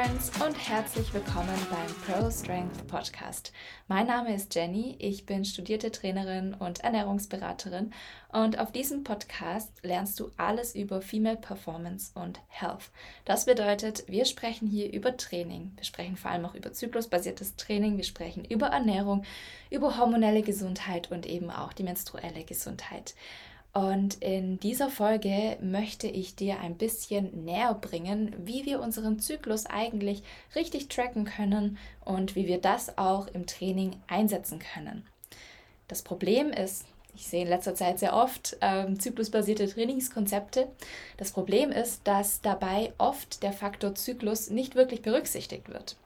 Friends und herzlich willkommen beim Pro Strength Podcast. Mein Name ist Jenny, ich bin studierte Trainerin und Ernährungsberaterin und auf diesem Podcast lernst du alles über Female Performance und Health. Das bedeutet, wir sprechen hier über Training, wir sprechen vor allem auch über zyklusbasiertes Training, wir sprechen über Ernährung, über hormonelle Gesundheit und eben auch die menstruelle Gesundheit. Und in dieser Folge möchte ich dir ein bisschen näher bringen, wie wir unseren Zyklus eigentlich richtig tracken können und wie wir das auch im Training einsetzen können. Das Problem ist, ich sehe in letzter Zeit sehr oft ähm, zyklusbasierte Trainingskonzepte. Das Problem ist, dass dabei oft der Faktor Zyklus nicht wirklich berücksichtigt wird.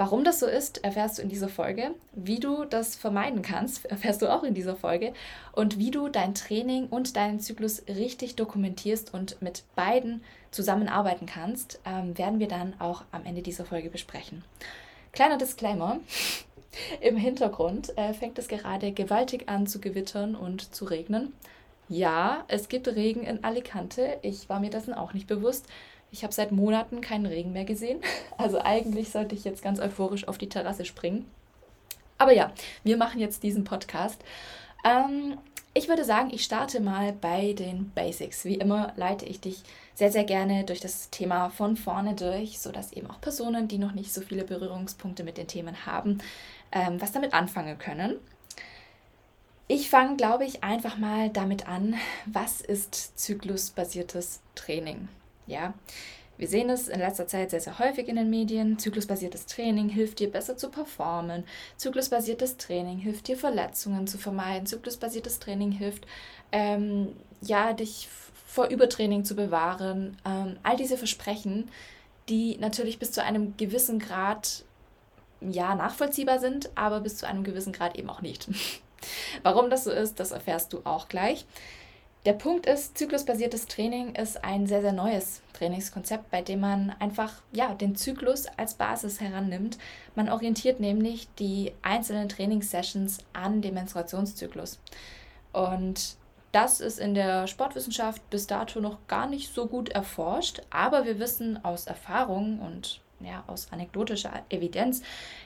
Warum das so ist, erfährst du in dieser Folge. Wie du das vermeiden kannst, erfährst du auch in dieser Folge. Und wie du dein Training und deinen Zyklus richtig dokumentierst und mit beiden zusammenarbeiten kannst, ähm, werden wir dann auch am Ende dieser Folge besprechen. Kleiner Disclaimer. Im Hintergrund äh, fängt es gerade gewaltig an zu gewittern und zu regnen. Ja, es gibt Regen in Alicante. Ich war mir dessen auch nicht bewusst. Ich habe seit Monaten keinen Regen mehr gesehen. Also eigentlich sollte ich jetzt ganz euphorisch auf die Terrasse springen. Aber ja, wir machen jetzt diesen Podcast. Ähm, ich würde sagen, ich starte mal bei den Basics. Wie immer leite ich dich sehr, sehr gerne durch das Thema von vorne durch, sodass eben auch Personen, die noch nicht so viele Berührungspunkte mit den Themen haben, ähm, was damit anfangen können. Ich fange, glaube ich, einfach mal damit an, was ist zyklusbasiertes Training? Ja, wir sehen es in letzter Zeit sehr, sehr häufig in den Medien. Zyklusbasiertes Training hilft dir besser zu performen. Zyklusbasiertes Training hilft dir Verletzungen zu vermeiden. Zyklusbasiertes Training hilft, ähm, ja, dich vor Übertraining zu bewahren. Ähm, all diese Versprechen, die natürlich bis zu einem gewissen Grad ja nachvollziehbar sind, aber bis zu einem gewissen Grad eben auch nicht. Warum das so ist, das erfährst du auch gleich. Der Punkt ist, zyklusbasiertes Training ist ein sehr, sehr neues Trainingskonzept, bei dem man einfach ja, den Zyklus als Basis herannimmt. Man orientiert nämlich die einzelnen Trainingssessions an dem Menstruationszyklus. Und das ist in der Sportwissenschaft bis dato noch gar nicht so gut erforscht, aber wir wissen aus Erfahrung und ja, aus anekdotischer Evidenz,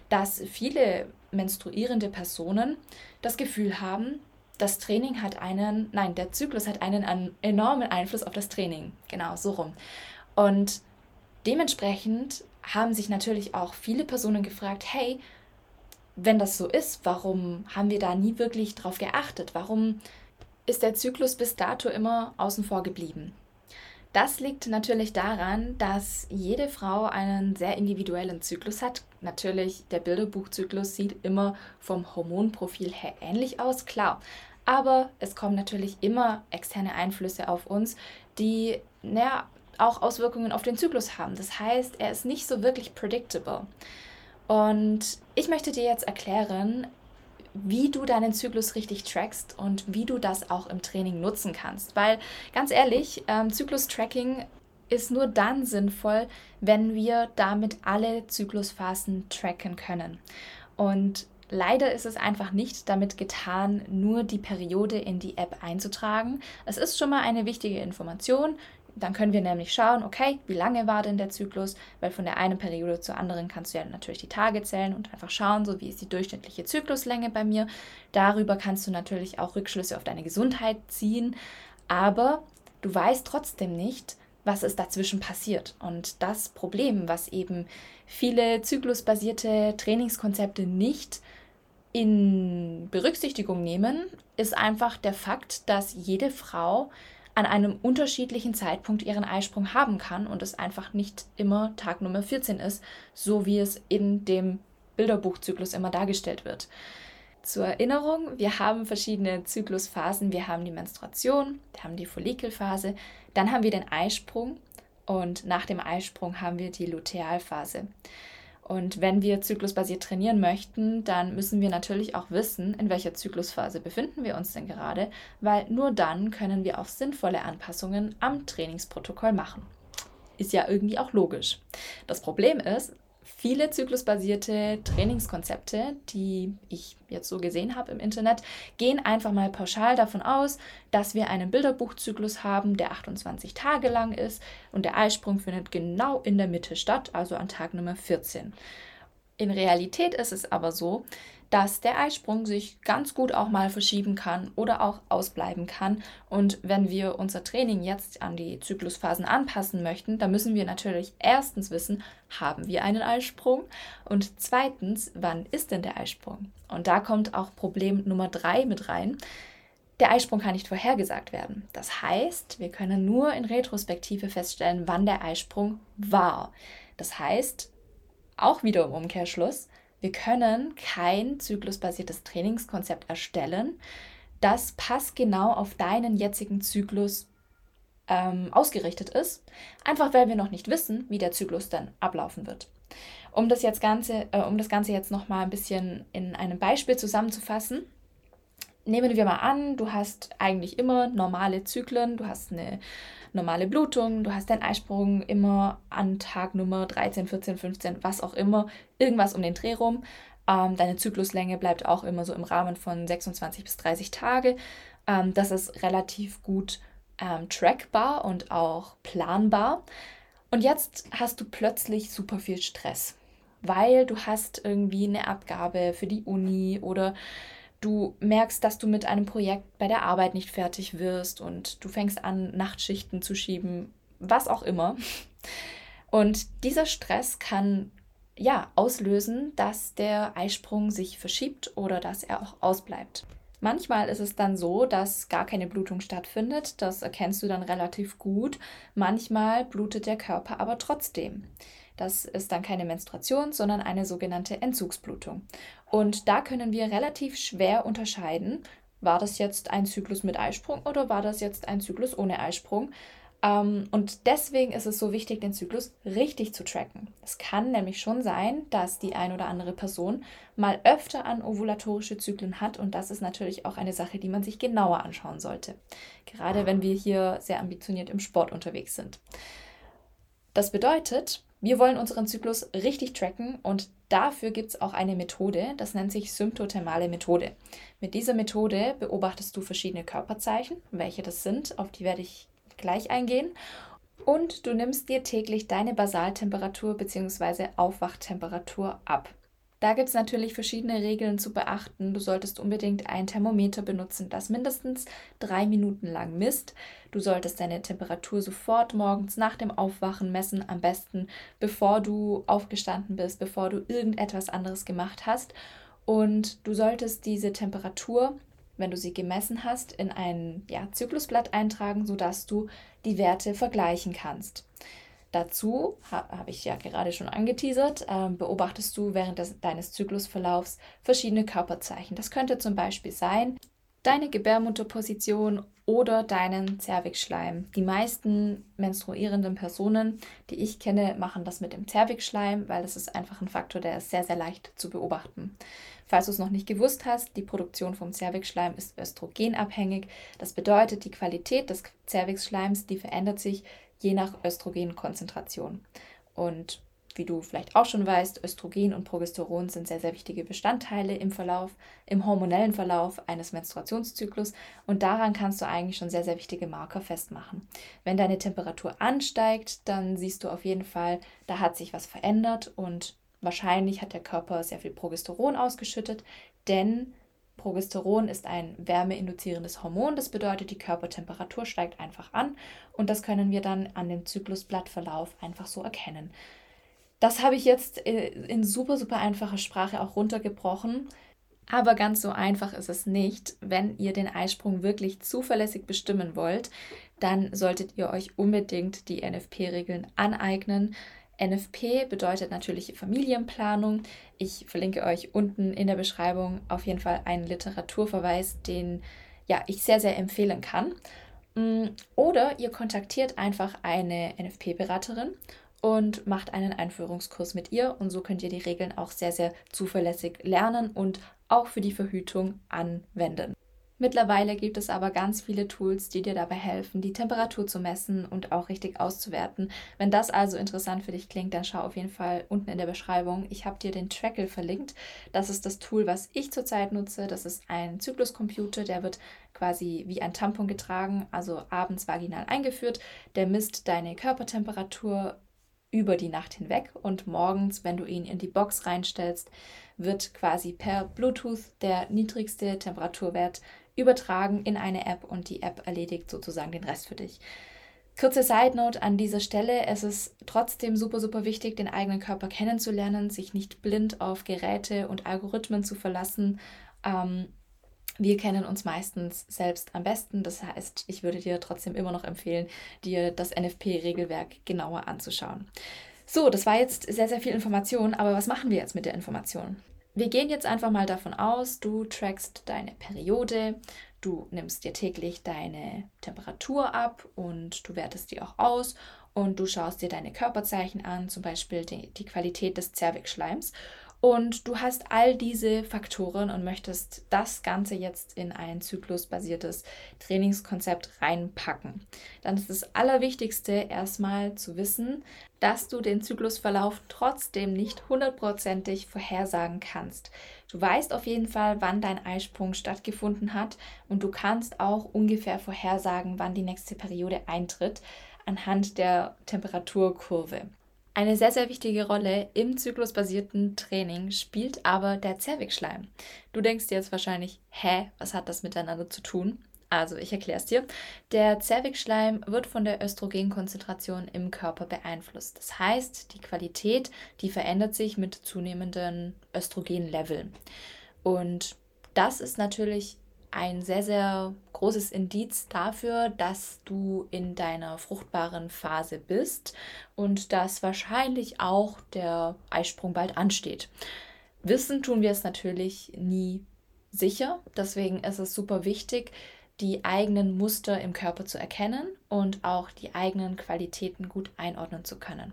dass viele menstruierende Personen das Gefühl haben, das Training hat einen, nein, der Zyklus hat einen enormen Einfluss auf das Training. Genau, so rum. Und dementsprechend haben sich natürlich auch viele Personen gefragt, hey, wenn das so ist, warum haben wir da nie wirklich drauf geachtet? Warum ist der Zyklus bis dato immer außen vor geblieben? Das liegt natürlich daran, dass jede Frau einen sehr individuellen Zyklus hat. Natürlich, der Bilderbuchzyklus sieht immer vom Hormonprofil her ähnlich aus, klar. Aber es kommen natürlich immer externe Einflüsse auf uns, die naja, auch Auswirkungen auf den Zyklus haben. Das heißt, er ist nicht so wirklich predictable. Und ich möchte dir jetzt erklären, wie du deinen Zyklus richtig trackst und wie du das auch im Training nutzen kannst. Weil ganz ehrlich, ähm, Zyklus-Tracking ist nur dann sinnvoll, wenn wir damit alle Zyklusphasen tracken können. Und leider ist es einfach nicht damit getan, nur die Periode in die App einzutragen. Es ist schon mal eine wichtige Information. Dann können wir nämlich schauen, okay, wie lange war denn der Zyklus? Weil von der einen Periode zur anderen kannst du ja natürlich die Tage zählen und einfach schauen, so wie ist die durchschnittliche Zykluslänge bei mir. Darüber kannst du natürlich auch Rückschlüsse auf deine Gesundheit ziehen, aber du weißt trotzdem nicht, was ist dazwischen passiert. Und das Problem, was eben viele zyklusbasierte Trainingskonzepte nicht in Berücksichtigung nehmen, ist einfach der Fakt, dass jede Frau an einem unterschiedlichen Zeitpunkt ihren Eisprung haben kann und es einfach nicht immer Tag Nummer 14 ist, so wie es in dem Bilderbuchzyklus immer dargestellt wird. Zur Erinnerung, wir haben verschiedene Zyklusphasen. Wir haben die Menstruation, wir haben die Follikelphase, dann haben wir den Eisprung und nach dem Eisprung haben wir die Lutealphase. Und wenn wir zyklusbasiert trainieren möchten, dann müssen wir natürlich auch wissen, in welcher Zyklusphase befinden wir uns denn gerade, weil nur dann können wir auch sinnvolle Anpassungen am Trainingsprotokoll machen. Ist ja irgendwie auch logisch. Das Problem ist, viele zyklusbasierte Trainingskonzepte, die ich jetzt so gesehen habe im Internet, gehen einfach mal pauschal davon aus, dass wir einen Bilderbuchzyklus haben, der 28 Tage lang ist und der Eisprung findet genau in der Mitte statt, also an Tag Nummer 14. In Realität ist es aber so, dass der Eisprung sich ganz gut auch mal verschieben kann oder auch ausbleiben kann. Und wenn wir unser Training jetzt an die Zyklusphasen anpassen möchten, dann müssen wir natürlich erstens wissen, haben wir einen Eisprung? Und zweitens, wann ist denn der Eisprung? Und da kommt auch Problem Nummer drei mit rein. Der Eisprung kann nicht vorhergesagt werden. Das heißt, wir können nur in Retrospektive feststellen, wann der Eisprung war. Das heißt, auch wieder im Umkehrschluss, wir können kein zyklusbasiertes Trainingskonzept erstellen, das passgenau auf deinen jetzigen Zyklus ähm, ausgerichtet ist, einfach weil wir noch nicht wissen, wie der Zyklus dann ablaufen wird. Um das, jetzt Ganze, äh, um das Ganze jetzt nochmal ein bisschen in einem Beispiel zusammenzufassen, nehmen wir mal an, du hast eigentlich immer normale Zyklen, du hast eine normale Blutung, du hast deinen Eisprung immer an Tag Nummer 13, 14, 15, was auch immer, irgendwas um den Dreh rum. Ähm, deine Zykluslänge bleibt auch immer so im Rahmen von 26 bis 30 Tage. Ähm, das ist relativ gut ähm, trackbar und auch planbar. Und jetzt hast du plötzlich super viel Stress, weil du hast irgendwie eine Abgabe für die Uni oder du merkst, dass du mit einem Projekt bei der Arbeit nicht fertig wirst und du fängst an, Nachtschichten zu schieben, was auch immer. Und dieser Stress kann ja auslösen, dass der Eisprung sich verschiebt oder dass er auch ausbleibt. Manchmal ist es dann so, dass gar keine Blutung stattfindet. Das erkennst du dann relativ gut. Manchmal blutet der Körper aber trotzdem. Das ist dann keine Menstruation, sondern eine sogenannte Entzugsblutung. Und da können wir relativ schwer unterscheiden, war das jetzt ein Zyklus mit Eisprung oder war das jetzt ein Zyklus ohne Eisprung. Ähm, und deswegen ist es so wichtig, den Zyklus richtig zu tracken. Es kann nämlich schon sein, dass die ein oder andere Person mal öfter an ovulatorische Zyklen hat und das ist natürlich auch eine Sache, die man sich genauer anschauen sollte. Gerade wenn wir hier sehr ambitioniert im Sport unterwegs sind. Das bedeutet, wir wollen unseren Zyklus richtig tracken und dafür gibt es auch eine Methode, das nennt sich symptothermale Methode. Mit dieser Methode beobachtest du verschiedene Körperzeichen, welche das sind, auf die werde ich gleich eingehen. Und du nimmst dir täglich deine Basaltemperatur bzw. Aufwachtemperatur ab. Da gibt es natürlich verschiedene Regeln zu beachten. Du solltest unbedingt ein Thermometer benutzen, das mindestens drei Minuten lang misst. Du solltest deine Temperatur sofort morgens nach dem Aufwachen messen, am besten bevor du aufgestanden bist, bevor du irgendetwas anderes gemacht hast. Und du solltest diese Temperatur, wenn du sie gemessen hast, in ein ja, Zyklusblatt eintragen, sodass du die Werte vergleichen kannst. Dazu, ha, habe ich ja gerade schon angeteasert, äh, beobachtest du während des, deines Zyklusverlaufs verschiedene Körperzeichen. Das könnte zum Beispiel sein, deine Gebärmutterposition oder deinen Zervixschleim. Die meisten menstruierenden Personen, die ich kenne, machen das mit dem Zervixschleim, weil das ist einfach ein Faktor, der ist sehr, sehr leicht zu beobachten. Falls du es noch nicht gewusst hast, die Produktion vom Zervixschleim ist östrogenabhängig. Das bedeutet, die Qualität des Zervixschleims, die verändert sich je nach Östrogenkonzentration. Und wie du vielleicht auch schon weißt, Östrogen und Progesteron sind sehr, sehr wichtige Bestandteile im Verlauf, im hormonellen Verlauf eines Menstruationszyklus und daran kannst du eigentlich schon sehr, sehr wichtige Marker festmachen. Wenn deine Temperatur ansteigt, dann siehst du auf jeden Fall, da hat sich was verändert und wahrscheinlich hat der Körper sehr viel Progesteron ausgeschüttet, denn Progesteron ist ein wärmeinduzierendes Hormon. Das bedeutet, die Körpertemperatur steigt einfach an und das können wir dann an dem Zyklusblattverlauf einfach so erkennen. Das habe ich jetzt äh, in super, super einfacher Sprache auch runtergebrochen. Aber ganz so einfach ist es nicht. Wenn ihr den Eisprung wirklich zuverlässig bestimmen wollt, dann solltet ihr euch unbedingt die NFP-Regeln aneignen. NFP bedeutet natürliche Familienplanung. Ich verlinke euch unten in der Beschreibung auf jeden Fall einen Literaturverweis, den ja, ich sehr, sehr empfehlen kann. Mm, oder ihr kontaktiert einfach eine NFP-Beraterin und macht einen Einführungskurs mit ihr und so könnt ihr die Regeln auch sehr, sehr zuverlässig lernen und auch für die Verhütung anwenden. Mittlerweile gibt es aber ganz viele Tools, die dir dabei helfen, die Temperatur zu messen und auch richtig auszuwerten. Wenn das also interessant für dich klingt, dann schau auf jeden Fall unten in der Beschreibung. Ich habe dir den Trackle verlinkt. Das ist das Tool, was ich zurzeit nutze. Das ist ein Zykluscomputer, der wird quasi wie ein Tampon getragen, also abends vaginal eingeführt. Der misst deine Körpertemperatur über die Nacht hinweg und morgens, wenn du ihn in die Box reinstellst, wird quasi per Bluetooth der niedrigste Temperaturwert übertragen in eine App und die App erledigt sozusagen den Rest für dich. Kurze Side Note an dieser Stelle: Es ist trotzdem super, super wichtig, den eigenen Körper kennenzulernen, sich nicht blind auf Geräte und Algorithmen zu verlassen. Ähm, wir kennen uns meistens selbst am besten. Das heißt, ich würde dir trotzdem immer noch empfehlen, dir das NFP-Regelwerk genauer anzuschauen. So, das war jetzt sehr, sehr viel Information, aber was machen wir jetzt mit der Information? Wir gehen jetzt einfach mal davon aus, du trackst deine Periode, du nimmst dir täglich deine Temperatur ab und du wertest die auch aus und du schaust dir deine Körperzeichen an, zum Beispiel die, die Qualität des Zervixschleims und du hast all diese Faktoren und möchtest das Ganze jetzt in ein zyklusbasiertes Trainingskonzept reinpacken. Dann ist das Allerwichtigste erstmal zu wissen, dass du den Zyklusverlauf trotzdem nicht hundertprozentig vorhersagen kannst. Du weißt auf jeden Fall, wann dein Eisprung stattgefunden hat und du kannst auch ungefähr vorhersagen, wann die nächste Periode eintritt anhand der Temperaturkurve. Eine sehr, sehr wichtige Rolle im zyklusbasierten Training spielt aber der Zervixschleim. Du denkst dir jetzt wahrscheinlich, hä, was hat das miteinander zu tun? Also, ich erkläre es dir. Der Zervixschleim wird von der Östrogenkonzentration im Körper beeinflusst. Das heißt, die Qualität, die verändert sich mit zunehmenden Östrogenleveln. Und das ist natürlich ein sehr, sehr großes Indiz dafür, dass du in deiner fruchtbaren Phase bist und dass wahrscheinlich auch der Eisprung bald ansteht. Wissen tun wir es natürlich nie sicher, deswegen ist es super wichtig, die eigenen Muster im Körper zu erkennen und auch die eigenen Qualitäten gut einordnen zu können.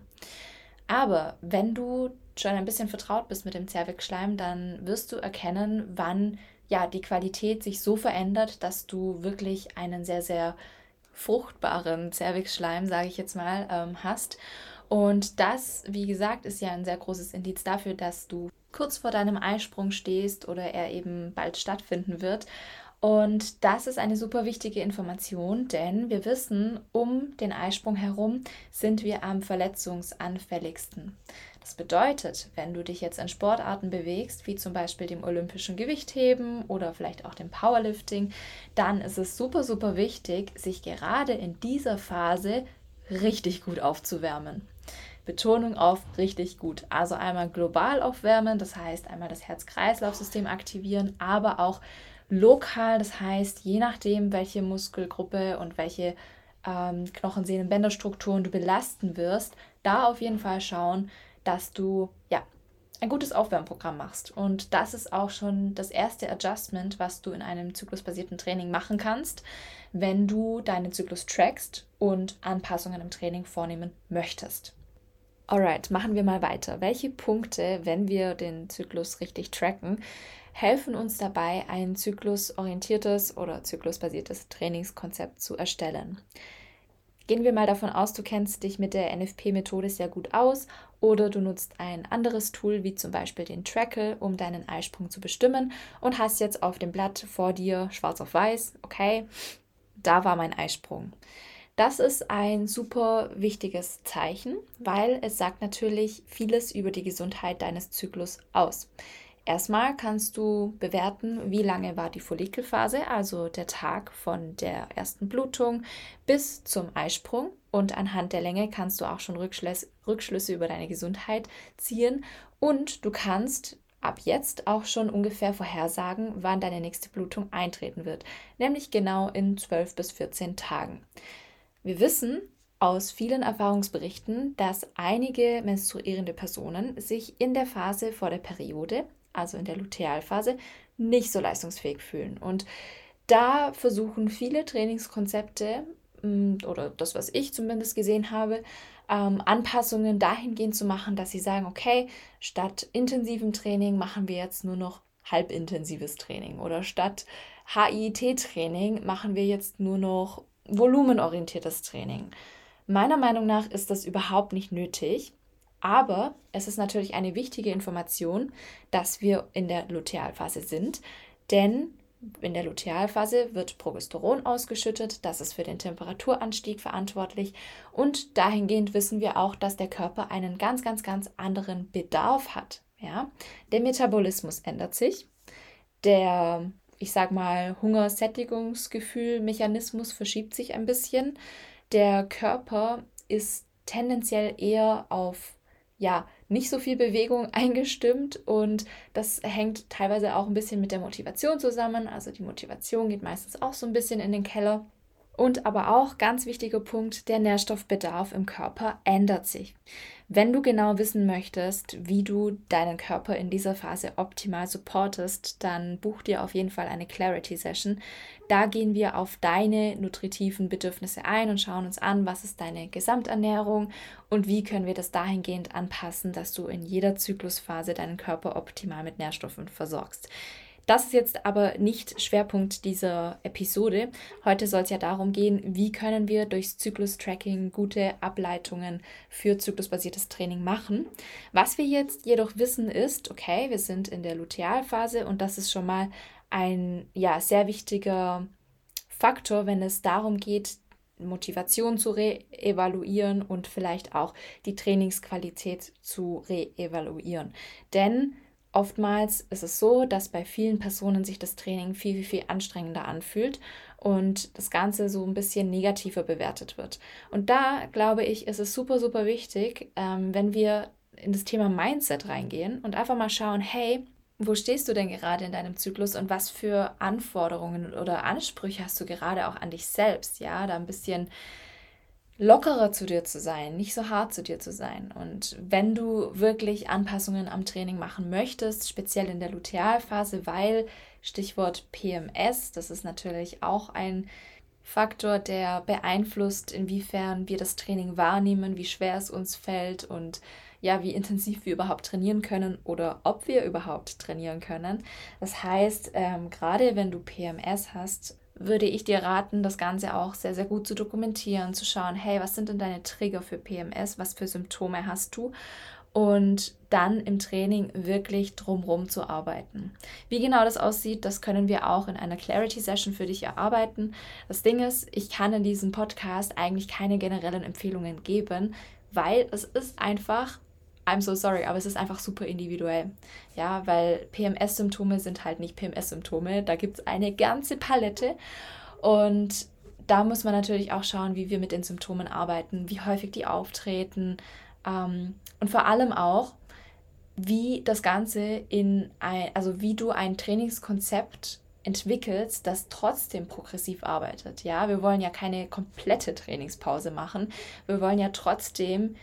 Aber wenn du schon ein bisschen vertraut bist mit dem Zervixschleim, dann wirst du erkennen, wann ja, die Qualität sich so verändert, dass du wirklich einen sehr, sehr fruchtbaren Cervixschleim, sage ich jetzt mal, ähm, hast. Und das, wie gesagt, ist ja ein sehr großes Indiz dafür, dass du kurz vor deinem Eisprung stehst oder er eben bald stattfinden wird. Und das ist eine super wichtige Information, denn wir wissen, um den Eisprung herum sind wir am verletzungsanfälligsten. Das bedeutet, wenn du dich jetzt in Sportarten bewegst, wie zum Beispiel dem olympischen Gewichtheben oder vielleicht auch dem Powerlifting, dann ist es super, super wichtig, sich gerade in dieser Phase richtig gut aufzuwärmen. Betonung auf richtig gut. Also einmal global aufwärmen, das heißt einmal das Herz-Kreislauf-System aktivieren, aber auch lokal, das heißt, je nachdem, welche Muskelgruppe und welche ähm, Knochen, Sehnen, Bänderstrukturen du belasten wirst, da auf jeden Fall schauen, dass du ja ein gutes Aufwärmprogramm machst. Und das ist auch schon das erste Adjustment, was du in einem zyklusbasierten Training machen kannst, wenn du deinen Zyklus trackst und Anpassungen im Training vornehmen möchtest. Alright, machen wir mal weiter. Welche Punkte, wenn wir den Zyklus richtig tracken, helfen uns dabei, ein zyklusorientiertes oder zyklusbasiertes Trainingskonzept zu erstellen. Gehen wir mal davon aus, du kennst dich mit der NFP-Methode sehr gut aus oder du nutzt ein anderes Tool wie zum Beispiel den Trackle, um deinen Eisprung zu bestimmen und hast jetzt auf dem Blatt vor dir schwarz auf weiß, okay, da war mein Eisprung. Das ist ein super wichtiges Zeichen, weil es sagt natürlich vieles über die Gesundheit deines Zyklus aus. Erstmal kannst du bewerten, wie lange war die Follikelphase, also der Tag von der ersten Blutung bis zum Eisprung. Und anhand der Länge kannst du auch schon Rückschlüsse, Rückschlüsse über deine Gesundheit ziehen. Und du kannst ab jetzt auch schon ungefähr vorhersagen, wann deine nächste Blutung eintreten wird, nämlich genau in 12 bis 14 Tagen. Wir wissen aus vielen Erfahrungsberichten, dass einige menstruierende Personen sich in der Phase vor der Periode also in der Lutealphase, nicht so leistungsfähig fühlen. Und da versuchen viele Trainingskonzepte oder das, was ich zumindest gesehen habe, ähm, Anpassungen dahingehend zu machen, dass sie sagen, okay, statt intensivem Training machen wir jetzt nur noch halbintensives Training oder statt HIIT-Training machen wir jetzt nur noch volumenorientiertes Training. Meiner Meinung nach ist das überhaupt nicht nötig, aber es ist natürlich eine wichtige Information, dass wir in der Lutealphase sind, denn in der Lutealphase wird Progesteron ausgeschüttet, das ist für den Temperaturanstieg verantwortlich und dahingehend wissen wir auch, dass der Körper einen ganz, ganz, ganz anderen Bedarf hat. Ja? Der Metabolismus ändert sich, der, ich sag mal, Hungersättigungsgefühl, Mechanismus verschiebt sich ein bisschen, der Körper ist tendenziell eher auf ja, nicht so viel Bewegung eingestimmt und das hängt teilweise auch ein bisschen mit der Motivation zusammen. Also die Motivation geht meistens auch so ein bisschen in den Keller. Und aber auch ganz wichtiger Punkt, der Nährstoffbedarf im Körper ändert sich. Wenn du genau wissen möchtest, wie du deinen Körper in dieser Phase optimal supportest, dann buch dir auf jeden Fall eine Clarity Session. Da gehen wir auf deine nutritiven Bedürfnisse ein und schauen uns an, was ist deine Gesamternährung und wie können wir das dahingehend anpassen, dass du in jeder Zyklusphase deinen Körper optimal mit Nährstoffen versorgst. Das ist jetzt aber nicht Schwerpunkt dieser Episode. Heute soll es ja darum gehen, wie können wir durchs Zyklus-Tracking gute Ableitungen für zyklusbasiertes Training machen. Was wir jetzt jedoch wissen ist, okay, wir sind in der Lutealphase und das ist schon mal ein ja, sehr wichtiger Faktor, wenn es darum geht, Motivation zu reevaluieren und vielleicht auch die Trainingsqualität zu reevaluieren. Denn Oftmals ist es so, dass bei vielen Personen sich das Training viel, viel, viel anstrengender anfühlt und das Ganze so ein bisschen negativer bewertet wird. Und da glaube ich, ist es super, super wichtig, ähm, wenn wir in das Thema Mindset reingehen und einfach mal schauen, hey, wo stehst du denn gerade in deinem Zyklus und was für Anforderungen oder Ansprüche hast du gerade auch an dich selbst? Ja, da ein bisschen lockerer zu dir zu sein, nicht so hart zu dir zu sein. Und wenn du wirklich Anpassungen am Training machen möchtest, speziell in der Lutealphase, weil Stichwort PMS, das ist natürlich auch ein Faktor, der beeinflusst, inwiefern wir das Training wahrnehmen, wie schwer es uns fällt und ja, wie intensiv wir überhaupt trainieren können oder ob wir überhaupt trainieren können. Das heißt, ähm, gerade wenn du PMS hast, würde ich dir raten, das Ganze auch sehr, sehr gut zu dokumentieren, zu schauen, hey, was sind denn deine Trigger für PMS, was für Symptome hast du und dann im Training wirklich drumherum zu arbeiten. Wie genau das aussieht, das können wir auch in einer Clarity Session für dich erarbeiten. Das Ding ist, ich kann in diesem Podcast eigentlich keine generellen Empfehlungen geben, weil es ist einfach I'm so sorry, aber es ist einfach super individuell. Ja, weil PMS-Symptome sind halt nicht PMS-Symptome. Da gibt es eine ganze Palette. Und da muss man natürlich auch schauen, wie wir mit den Symptomen arbeiten, wie häufig die auftreten ähm, und vor allem auch, wie das Ganze in ein, also wie du ein Trainingskonzept entwickelst, das trotzdem progressiv arbeitet. Ja, wir wollen ja keine komplette Trainingspause machen. Wir wollen ja trotzdem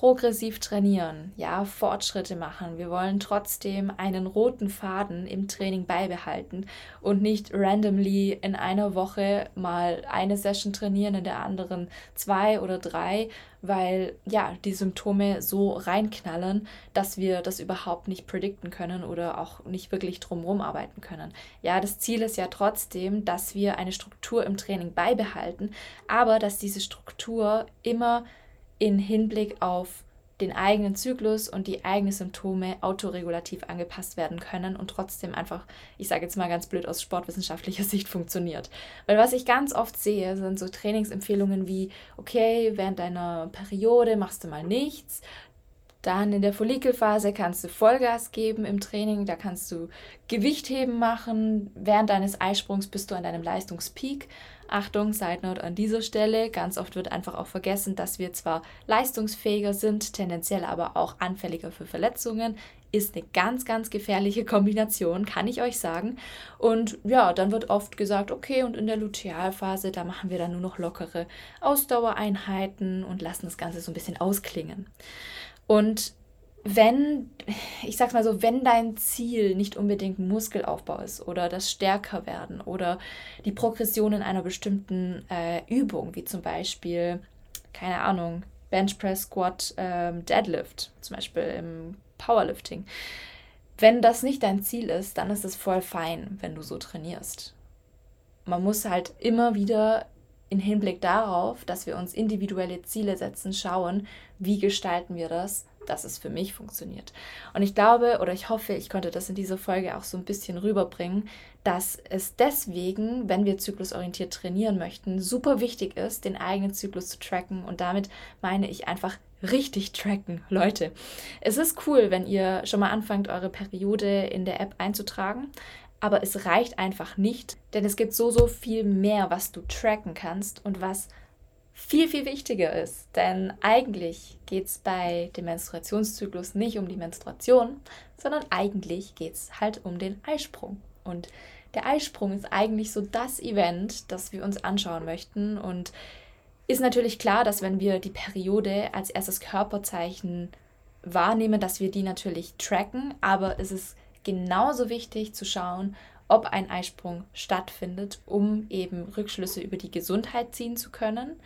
progressiv trainieren, ja, Fortschritte machen. Wir wollen trotzdem einen roten Faden im Training beibehalten und nicht randomly in einer Woche mal eine Session trainieren, in der anderen zwei oder drei, weil ja, die Symptome so reinknallen, dass wir das überhaupt nicht predikten können oder auch nicht wirklich drumherum arbeiten können. Ja, das Ziel ist ja trotzdem, dass wir eine Struktur im Training beibehalten, aber dass diese Struktur immer in Hinblick auf den eigenen Zyklus und die eigenen Symptome autoregulativ angepasst werden können und trotzdem einfach, ich sage jetzt mal ganz blöd aus sportwissenschaftlicher Sicht funktioniert. Weil was ich ganz oft sehe, sind so Trainingsempfehlungen wie, okay, während deiner Periode machst du mal nichts, dann in der Follikelphase kannst du Vollgas geben im Training, da kannst du Gewichtheben machen. Während deines Eisprungs bist du an deinem Leistungspeak. Achtung, Side Note an dieser Stelle. Ganz oft wird einfach auch vergessen, dass wir zwar leistungsfähiger sind, tendenziell aber auch anfälliger für Verletzungen. Ist eine ganz, ganz gefährliche Kombination, kann ich euch sagen. Und ja, dann wird oft gesagt, okay, und in der Lutealphase, da machen wir dann nur noch lockere Ausdauereinheiten und lassen das Ganze so ein bisschen ausklingen. Und wenn, ich sag's mal so, wenn dein Ziel nicht unbedingt Muskelaufbau ist oder das Stärker werden oder die Progression in einer bestimmten äh, Übung, wie zum Beispiel, keine Ahnung, Bench Press, Squat, ähm, Deadlift, zum Beispiel im Powerlifting. Wenn das nicht dein Ziel ist, dann ist es voll fein, wenn du so trainierst. Man muss halt immer wieder in Hinblick darauf, dass wir uns individuelle Ziele setzen, schauen, wie gestalten wir das, dass es für mich funktioniert. Und ich glaube oder ich hoffe, ich konnte das in dieser Folge auch so ein bisschen rüberbringen, dass es deswegen, wenn wir zyklusorientiert trainieren möchten, super wichtig ist, den eigenen Zyklus zu tracken. Und damit meine ich einfach richtig tracken, Leute. Es ist cool, wenn ihr schon mal anfangt, eure Periode in der App einzutragen aber es reicht einfach nicht, denn es gibt so, so viel mehr, was du tracken kannst und was viel, viel wichtiger ist. Denn eigentlich geht es bei dem Menstruationszyklus nicht um die Menstruation, sondern eigentlich geht es halt um den Eisprung. Und der Eisprung ist eigentlich so das Event, das wir uns anschauen möchten. Und ist natürlich klar, dass wenn wir die Periode als erstes Körperzeichen wahrnehmen, dass wir die natürlich tracken, aber es ist genauso wichtig zu schauen, ob ein Eisprung stattfindet, um eben Rückschlüsse über die Gesundheit ziehen zu können.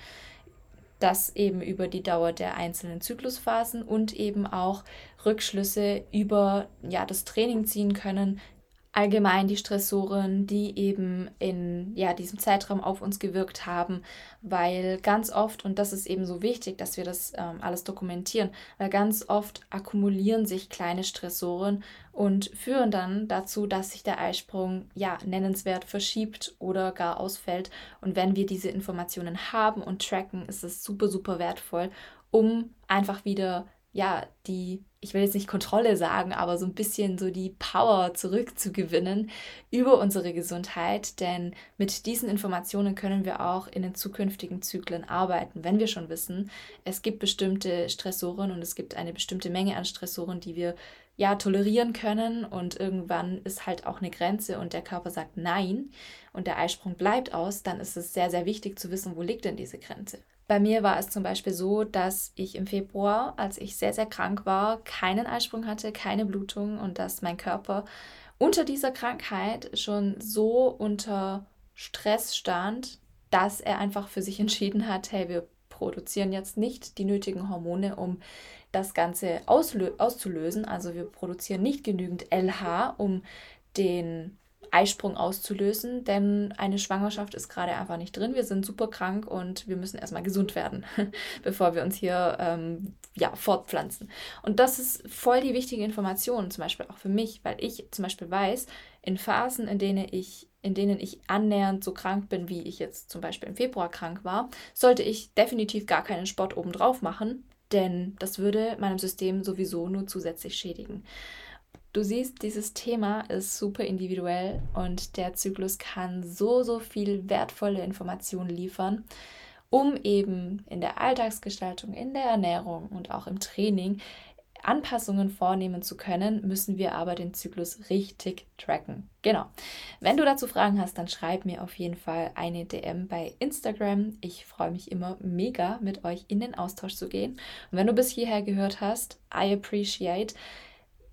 Das eben über die Dauer der einzelnen Zyklusphasen und eben auch Rückschlüsse über ja, das Training ziehen können, allgemein die Stressoren, die eben in ja, diesem Zeitraum auf uns gewirkt haben, weil ganz oft, und das ist eben so wichtig, dass wir das ähm, alles dokumentieren, weil ganz oft akkumulieren sich kleine Stressoren und führen dann dazu, dass sich der Eisprung ja nennenswert verschiebt oder gar ausfällt. Und wenn wir diese Informationen haben und tracken, ist es super, super wertvoll, um einfach wieder ja, die, ich will jetzt nicht Kontrolle sagen, aber so ein bisschen so die Power zurückzugewinnen über unsere Gesundheit. Denn mit diesen Informationen können wir auch in den zukünftigen Zyklen arbeiten, wenn wir schon wissen, es gibt bestimmte Stressoren und es gibt eine bestimmte Menge an Stressoren, die wir ja tolerieren können und irgendwann ist halt auch eine Grenze und der Körper sagt nein und der Eisprung bleibt aus, dann ist es sehr, sehr wichtig zu wissen, wo liegt denn diese Grenze. Bei mir war es zum Beispiel so, dass ich im Februar, als ich sehr, sehr krank war, keinen Eisprung hatte, keine Blutung und dass mein Körper unter dieser Krankheit schon so unter Stress stand, dass er einfach für sich entschieden hat, hey, wir produzieren jetzt nicht die nötigen Hormone, um das Ganze auszulösen. Also wir produzieren nicht genügend LH, um den Eisprung auszulösen, denn eine Schwangerschaft ist gerade einfach nicht drin. Wir sind super krank und wir müssen erstmal gesund werden, bevor wir uns hier ähm, ja, fortpflanzen. Und das ist voll die wichtige Information, zum Beispiel auch für mich, weil ich zum Beispiel weiß, in Phasen, in denen ich in denen ich annähernd so krank bin, wie ich jetzt zum Beispiel im Februar krank war, sollte ich definitiv gar keinen Sport obendrauf machen, denn das würde meinem System sowieso nur zusätzlich schädigen. Du siehst, dieses Thema ist super individuell und der Zyklus kann so, so viel wertvolle Informationen liefern, um eben in der Alltagsgestaltung, in der Ernährung und auch im Training Anpassungen vornehmen zu können, müssen wir aber den Zyklus richtig tracken. Genau. Wenn du dazu Fragen hast, dann schreib mir auf jeden Fall eine DM bei Instagram. Ich freue mich immer mega, mit euch in den Austausch zu gehen. Und wenn du bis hierher gehört hast, I appreciate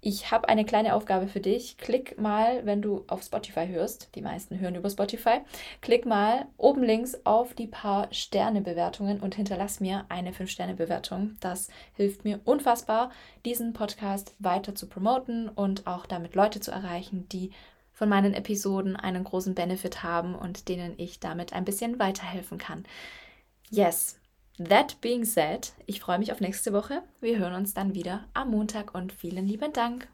ich habe eine kleine Aufgabe für dich. Klick mal, wenn du auf Spotify hörst, die meisten hören über Spotify, klick mal oben links auf die paar Sterne-Bewertungen und hinterlass mir eine 5-Sterne-Bewertung. Das hilft mir unfassbar, diesen Podcast weiter zu promoten und auch damit Leute zu erreichen, die von meinen Episoden einen großen Benefit haben und denen ich damit ein bisschen weiterhelfen kann. Yes, That being said, ich freue mich auf nächste Woche. Wir hören uns dann wieder am Montag und vielen lieben Dank.